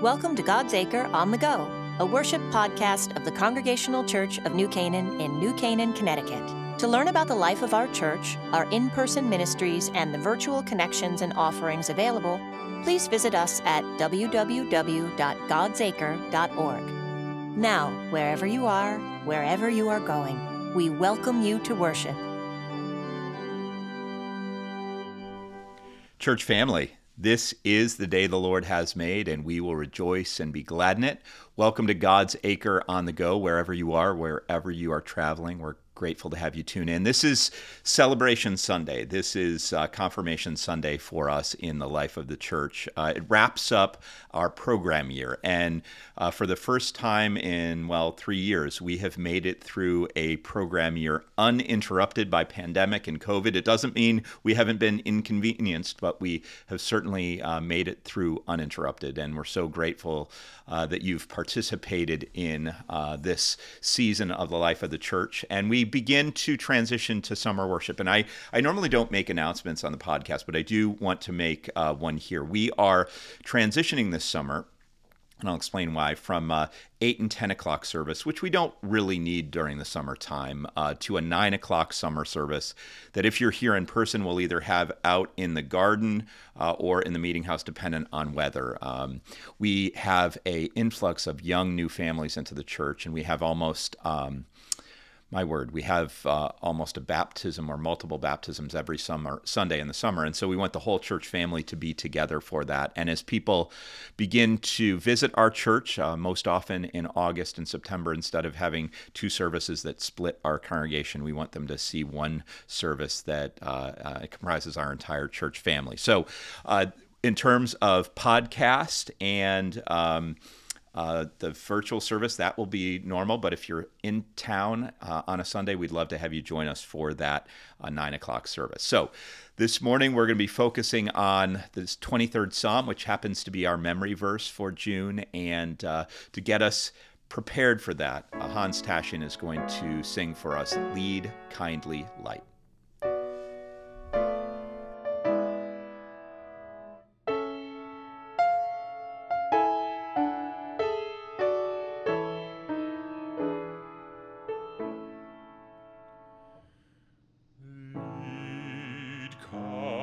Welcome to God's Acre on the Go, a worship podcast of the Congregational Church of New Canaan in New Canaan, Connecticut. To learn about the life of our church, our in person ministries, and the virtual connections and offerings available, please visit us at www.godsacre.org. Now, wherever you are, wherever you are going, we welcome you to worship. Church family, this is the day the Lord has made, and we will rejoice and be glad in it. Welcome to God's Acre on the Go, wherever you are, wherever you are traveling. We're grateful to have you tune in. This is Celebration Sunday. This is uh, Confirmation Sunday for us in the life of the church. Uh, it wraps up our program year. And uh, for the first time in, well, three years, we have made it through a program year uninterrupted by pandemic and COVID. It doesn't mean we haven't been inconvenienced, but we have certainly uh, made it through uninterrupted. And we're so grateful uh, that you've participated in uh, this season of the life of the church. And we begin to transition to summer worship. And I, I normally don't make announcements on the podcast, but I do want to make uh, one here. We are transitioning this summer and I'll explain why, from uh, 8 and 10 o'clock service, which we don't really need during the summertime, uh, to a 9 o'clock summer service that if you're here in person, we'll either have out in the garden uh, or in the meeting house, dependent on weather. Um, we have a influx of young new families into the church, and we have almost um, my word, we have uh, almost a baptism or multiple baptisms every summer, Sunday in the summer. And so we want the whole church family to be together for that. And as people begin to visit our church, uh, most often in August and September, instead of having two services that split our congregation, we want them to see one service that uh, uh comprises our entire church family. So, uh, in terms of podcast and um, uh, the virtual service that will be normal, but if you're in town uh, on a Sunday, we'd love to have you join us for that uh, nine o'clock service. So, this morning we're going to be focusing on this 23rd Psalm, which happens to be our memory verse for June, and uh, to get us prepared for that, uh, Hans Tashin is going to sing for us "Lead Kindly Light." come.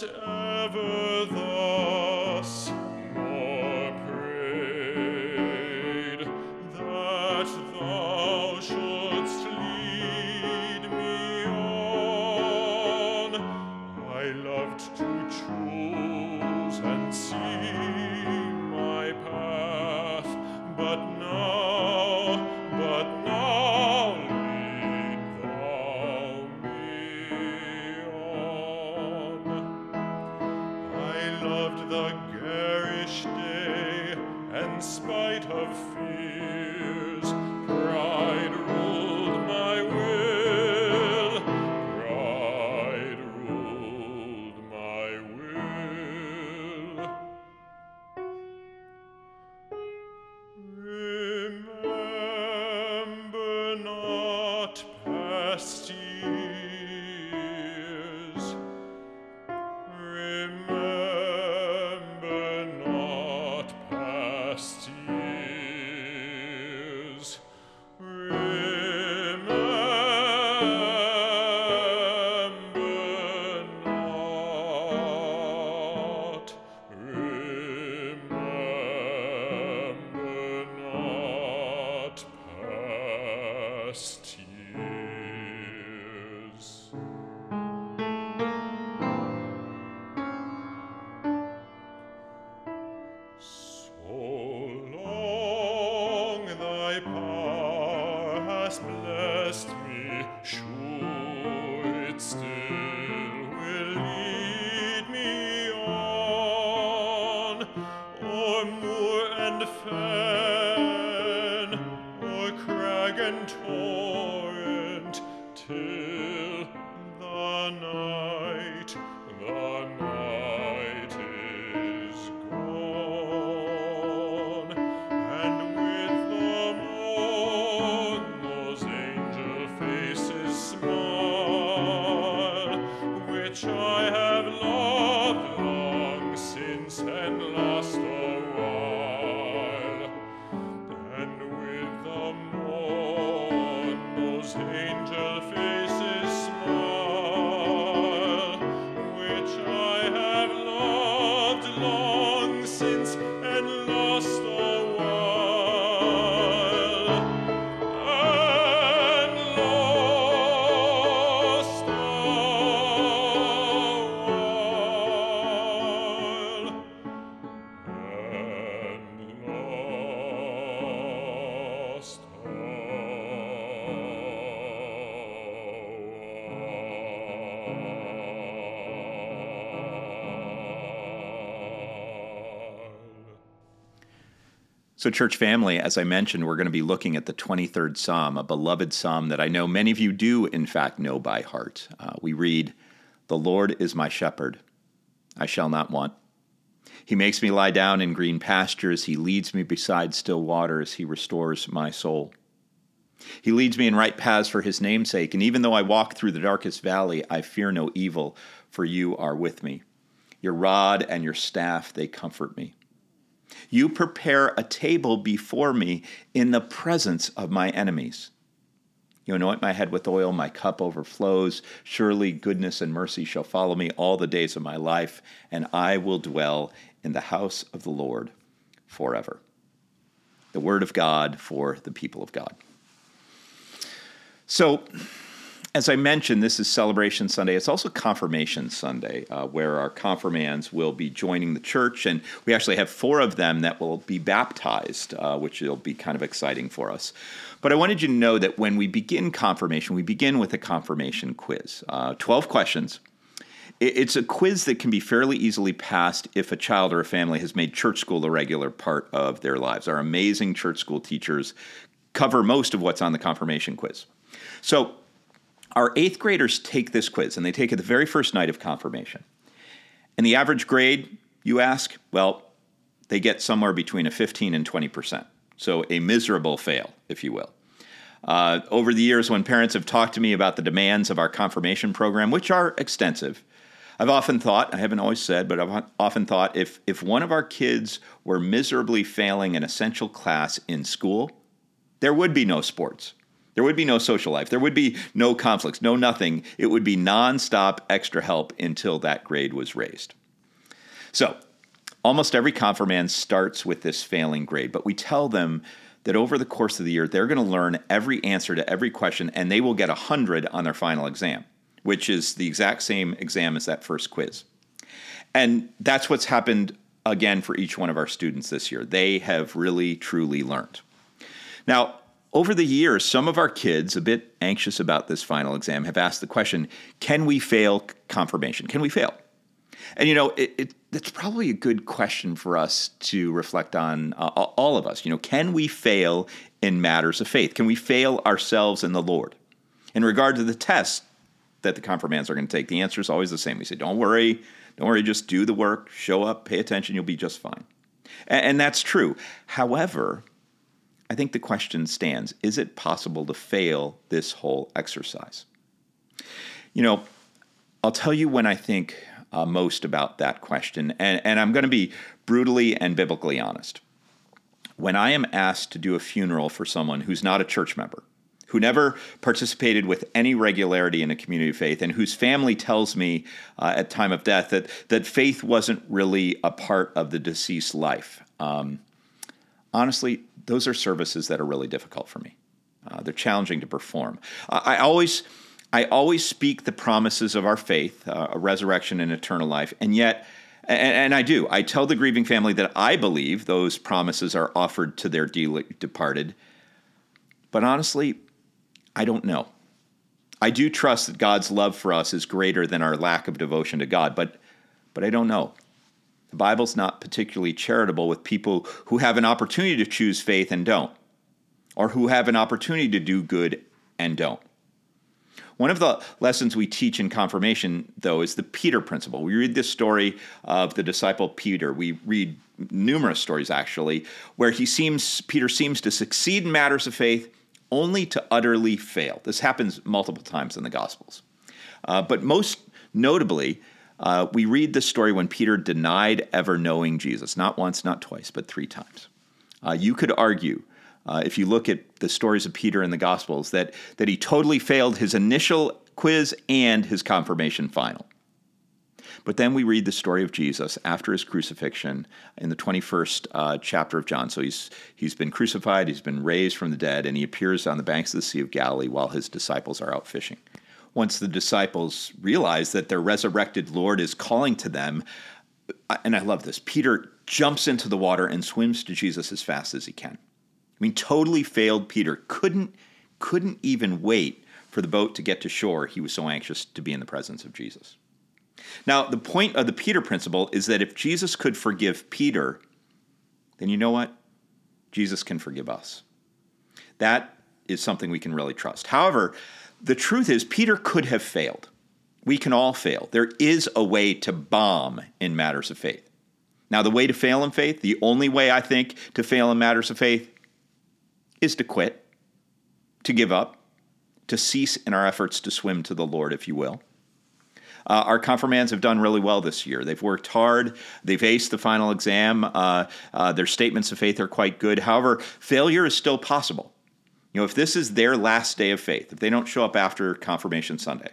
uh fen, o'er crag and torrent, So, church family, as I mentioned, we're going to be looking at the 23rd Psalm, a beloved psalm that I know many of you do, in fact, know by heart. Uh, we read, The Lord is my shepherd, I shall not want. He makes me lie down in green pastures. He leads me beside still waters. He restores my soul. He leads me in right paths for his name's sake. And even though I walk through the darkest valley, I fear no evil, for you are with me. Your rod and your staff, they comfort me. You prepare a table before me in the presence of my enemies. You anoint my head with oil, my cup overflows. Surely goodness and mercy shall follow me all the days of my life, and I will dwell in the house of the Lord forever. The word of God for the people of God. So, as I mentioned, this is Celebration Sunday. It's also Confirmation Sunday, uh, where our confirmands will be joining the church, and we actually have four of them that will be baptized, uh, which will be kind of exciting for us. But I wanted you to know that when we begin confirmation, we begin with a confirmation quiz. Uh, 12 questions. It's a quiz that can be fairly easily passed if a child or a family has made church school a regular part of their lives. Our amazing church school teachers cover most of what's on the confirmation quiz. So, our eighth graders take this quiz, and they take it the very first night of confirmation. And the average grade, you ask, well, they get somewhere between a 15 and 20%. So, a miserable fail, if you will. Uh, over the years, when parents have talked to me about the demands of our confirmation program, which are extensive, I've often thought, I haven't always said, but I've often thought if, if one of our kids were miserably failing an essential class in school, there would be no sports. There would be no social life. There would be no conflicts, no nothing. It would be nonstop extra help until that grade was raised. So, almost every confirmand starts with this failing grade, but we tell them that over the course of the year, they're going to learn every answer to every question and they will get 100 on their final exam, which is the exact same exam as that first quiz. And that's what's happened again for each one of our students this year. They have really, truly learned. Now, over the years, some of our kids, a bit anxious about this final exam, have asked the question can we fail confirmation? Can we fail? And you know, it, it, it's probably a good question for us to reflect on, uh, all of us. You know, can we fail in matters of faith? Can we fail ourselves in the Lord? In regard to the test that the confirmands are going to take, the answer is always the same. We say, don't worry, don't worry, just do the work, show up, pay attention, you'll be just fine. And, and that's true. However, I think the question stands is it possible to fail this whole exercise? You know, I'll tell you when I think uh, most about that question, and, and I'm going to be brutally and biblically honest. When I am asked to do a funeral for someone who's not a church member, who never participated with any regularity in a community of faith, and whose family tells me uh, at time of death that, that faith wasn't really a part of the deceased life, um, honestly, those are services that are really difficult for me. Uh, they're challenging to perform. I, I always, I always speak the promises of our faith, uh, a resurrection and eternal life, and yet, and, and, I do. I tell the grieving family that I believe those promises are offered to their de- departed. But honestly, I don't know. I do trust that God's love for us is greater than our lack of devotion to God, but, but I don't know. The Bible's not particularly charitable with people who have an opportunity to choose faith and don't, or who have an opportunity to do good and don't. One of the lessons we teach in confirmation, though, is the Peter principle. We read this story of the disciple Peter. We read numerous stories, actually, where he seems Peter seems to succeed in matters of faith only to utterly fail. This happens multiple times in the Gospels. Uh, but most notably, uh, we read the story when Peter denied ever knowing Jesus, not once, not twice, but three times. Uh, you could argue uh, if you look at the stories of Peter in the Gospels, that, that he totally failed his initial quiz and his confirmation final. But then we read the story of Jesus after his crucifixion in the 21st uh, chapter of John. So he's, he's been crucified, he's been raised from the dead, and he appears on the banks of the Sea of Galilee while his disciples are out fishing. Once the disciples realize that their resurrected Lord is calling to them, and I love this, Peter jumps into the water and swims to Jesus as fast as he can. I mean, totally failed Peter. Couldn't couldn't even wait for the boat to get to shore. He was so anxious to be in the presence of Jesus. Now, the point of the Peter principle is that if Jesus could forgive Peter, then you know what? Jesus can forgive us. That is something we can really trust. However, the truth is, Peter could have failed. We can all fail. There is a way to bomb in matters of faith. Now, the way to fail in faith, the only way I think to fail in matters of faith, is to quit, to give up, to cease in our efforts to swim to the Lord, if you will. Uh, our confirmands have done really well this year. They've worked hard. They've aced the final exam. Uh, uh, their statements of faith are quite good. However, failure is still possible. You know, if this is their last day of faith, if they don't show up after Confirmation Sunday,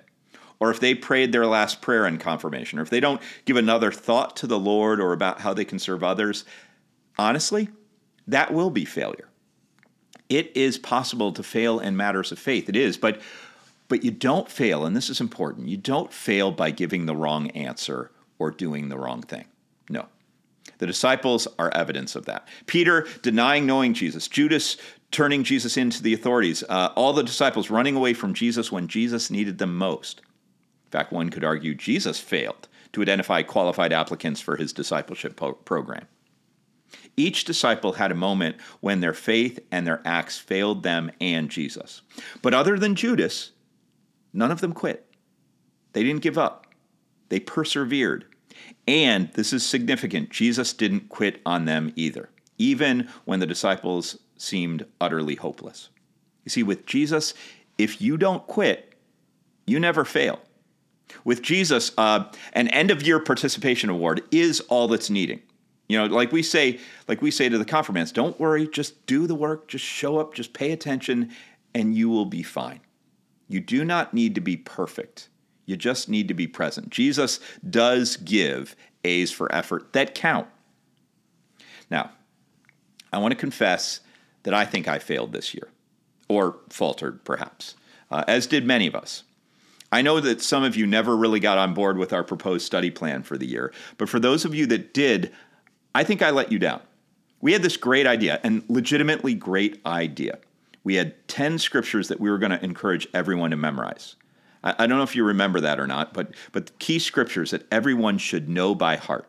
or if they prayed their last prayer in confirmation, or if they don't give another thought to the Lord or about how they can serve others, honestly, that will be failure. It is possible to fail in matters of faith. It is, but but you don't fail, and this is important. You don't fail by giving the wrong answer or doing the wrong thing. No. The disciples are evidence of that. Peter denying knowing Jesus, Judas turning Jesus into the authorities, uh, all the disciples running away from Jesus when Jesus needed them most. In fact, one could argue Jesus failed to identify qualified applicants for his discipleship po- program. Each disciple had a moment when their faith and their acts failed them and Jesus. But other than Judas, none of them quit. They didn't give up, they persevered. And this is significant Jesus didn't quit on them either, even when the disciples seemed utterly hopeless. You see, with Jesus, if you don't quit, you never fail. With Jesus, uh, an end of year participation award is all that's needing. You know, like we say, like we say to the confirmands, don't worry, just do the work, just show up, just pay attention, and you will be fine. You do not need to be perfect. You just need to be present. Jesus does give A's for effort that count. Now, I want to confess that I think I failed this year, or faltered perhaps, uh, as did many of us. I know that some of you never really got on board with our proposed study plan for the year, but for those of you that did, I think I let you down. We had this great idea, and legitimately great idea. We had 10 scriptures that we were going to encourage everyone to memorize. I, I, don't know if you remember that or not, but, but key scriptures that everyone should know by heart.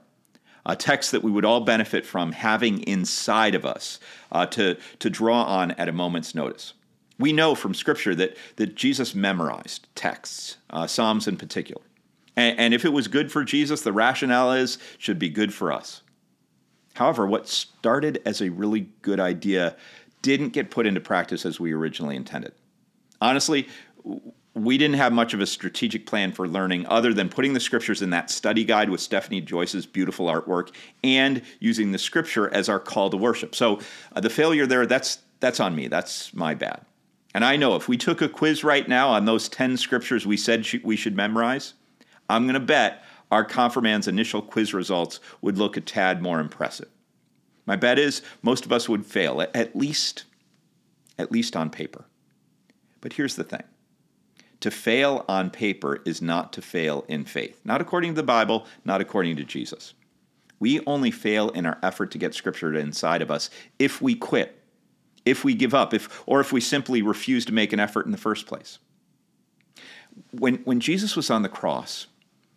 A text that we would all benefit from having inside of us uh, to, to draw on at a moment's notice. We know from Scripture that, that Jesus memorized texts, uh, Psalms in particular. And, and if it was good for Jesus, the rationale is should be good for us. However, what started as a really good idea didn't get put into practice as we originally intended. Honestly, we didn't have much of a strategic plan for learning other than putting the scriptures in that study guide with Stephanie Joyce's beautiful artwork and using the scripture as our call to worship. So uh, the failure there, that's that's on me. That's my bad. And I know if we took a quiz right now on those 10 scriptures we said sh- we should memorize, I'm going to bet our confirmand's initial quiz results would look a tad more impressive. My bet is most of us would fail, at least, at least on paper. But here's the thing. To fail on paper is not to fail in faith. Not according to the Bible, not according to Jesus. We only fail in our effort to get Scripture inside of us if we quit, if we give up, if, or if we simply refuse to make an effort in the first place. When, when Jesus was on the cross,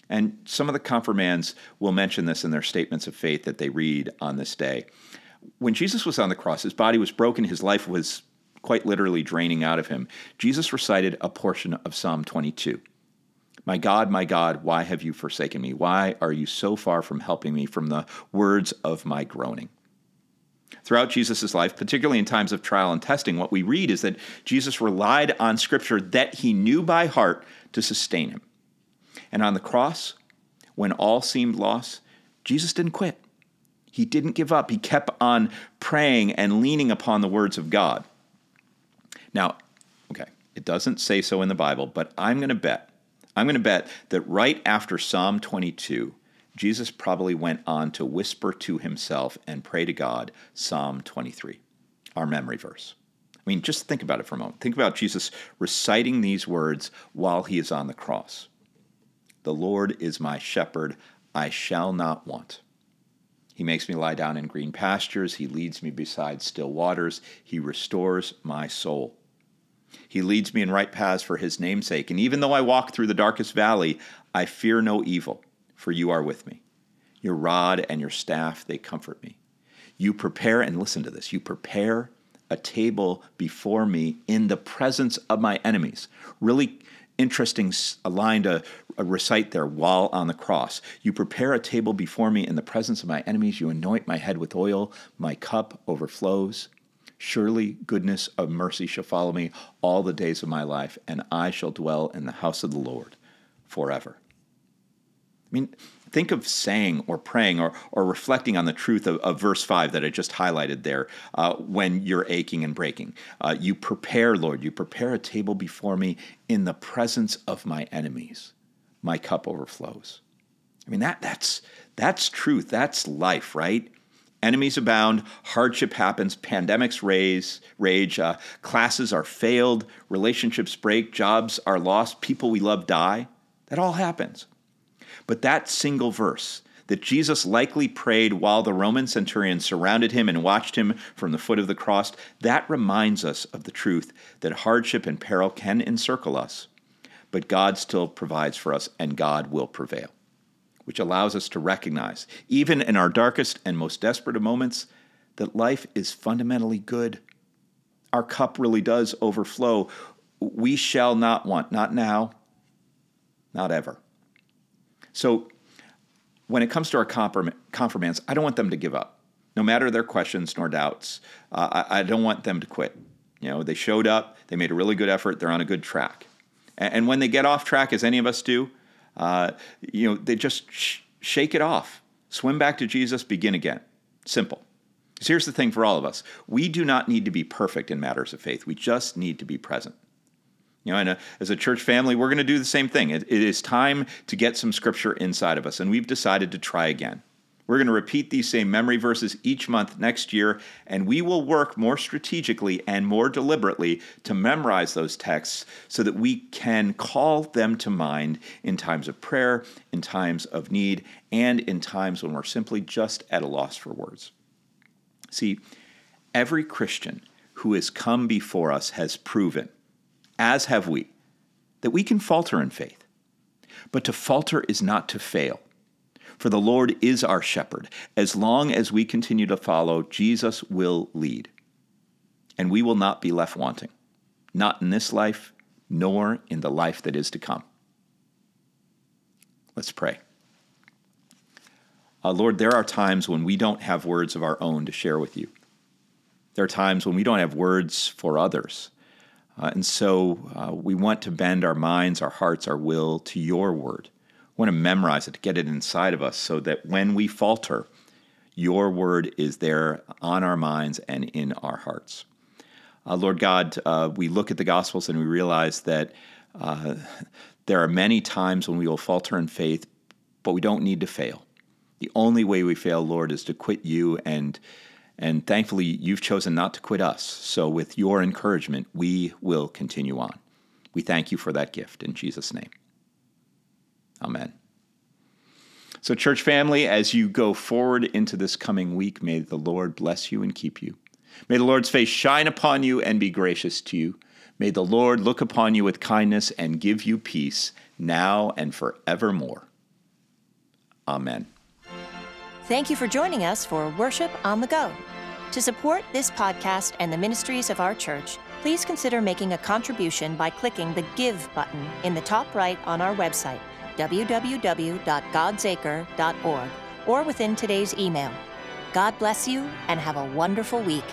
And some of the confirmands will mention this in their statements of faith that they read on this day. When Jesus was on the cross, his body was broken, his life was quite literally draining out of him. Jesus recited a portion of Psalm 22. My God, my God, why have you forsaken me? Why are you so far from helping me from the words of my groaning? Throughout Jesus' life, particularly in times of trial and testing, what we read is that Jesus relied on Scripture that he knew by heart to sustain him. And on the cross, when all seemed lost, Jesus didn't quit. He didn't give up. He kept on praying and leaning upon the words of God. Now, okay, it doesn't say so in the Bible, but I'm going to bet, I'm going to bet that right after Psalm 22, Jesus probably went on to whisper to himself and pray to God Psalm 23, our memory verse. I mean, just think about it for a moment. Think about Jesus reciting these words while he is on the cross The Lord is my shepherd, I shall not want. He makes me lie down in green pastures. He leads me beside still waters. He restores my soul. He leads me in right paths for his name'sake. And even though I walk through the darkest valley, I fear no evil, for you are with me. Your rod and your staff, they comfort me. You prepare, and listen to this, you prepare a table before me in the presence of my enemies. Really interesting line to uh, recite there while on the cross. You prepare a table before me in the presence of my enemies. You anoint my head with oil. My cup overflows. Surely goodness of mercy shall follow me all the days of my life, and I shall dwell in the house of the Lord forever. I mean, think of saying or praying or, or reflecting on the truth of, of verse 5 that I just highlighted there uh, when you're aching and breaking. Uh, you prepare, Lord, you prepare a table before me in the presence of my enemies. My cup overflows. I mean, that, that's, that's truth. That's life, right? Enemies abound, hardship happens, pandemics raise, rage, uh, classes are failed, relationships break, jobs are lost, people we love die. That all happens. But that single verse that Jesus likely prayed while the Roman centurion surrounded him and watched him from the foot of the cross, that reminds us of the truth that hardship and peril can encircle us, but God still provides for us and God will prevail which allows us to recognize, even in our darkest and most desperate of moments, that life is fundamentally good. Our cup really does overflow. We shall not want, not now, not ever. So, when it comes to our confirmands, I don't want them to give up, no matter their questions nor doubts. Uh, I, I, don't want them to quit. You know, they showed up, they made a really good effort, they're on a good track. And, and when they get off track, as any of us do, uh, you know, they just sh- shake it off, swim back to Jesus, begin again. Simple. So here's the thing for all of us we do not need to be perfect in matters of faith, we just need to be present. You know, and a, as a church family, we're going to do the same thing. It, it is time to get some scripture inside of us, and we've decided to try again. We're going to repeat these same memory verses each month next year, and we will work more strategically and more deliberately to memorize those texts so that we can call them to mind in times of prayer, in times of need, and in times when we're simply just at a loss for words. See, every Christian who has come before us has proven, as have we, that we can falter in faith. But to falter is not to fail. For the Lord is our shepherd. As long as we continue to follow, Jesus will lead. And we will not be left wanting, not in this life, nor in the life that is to come. Let's pray. Uh, Lord, there are times when we don't have words of our own to share with you. There are times when we don't have words for others. Uh, and so uh, we want to bend our minds, our hearts, our will to your word want to memorize it, to get it inside of us so that when we falter, your word is there on our minds and in our hearts. Uh, Lord God, uh, we look at the Gospels and we realize that uh, there are many times when we will falter in faith, but we don't need to fail. The only way we fail, Lord, is to quit you, and and thankfully you've chosen not to quit us. So with your encouragement, we will continue on. We thank you for that gift in Jesus' name. Amen. So, church family, as you go forward into this coming week, may the Lord bless you and keep you. May the Lord's face shine upon you and be gracious to you. May the Lord look upon you with kindness and give you peace now and forevermore. Amen. Thank you for joining us for Worship on the Go. To support this podcast and the ministries of our church, please consider making a contribution by clicking the Give button in the top right on our website www.godsacre.org or within today's email. God bless you and have a wonderful week.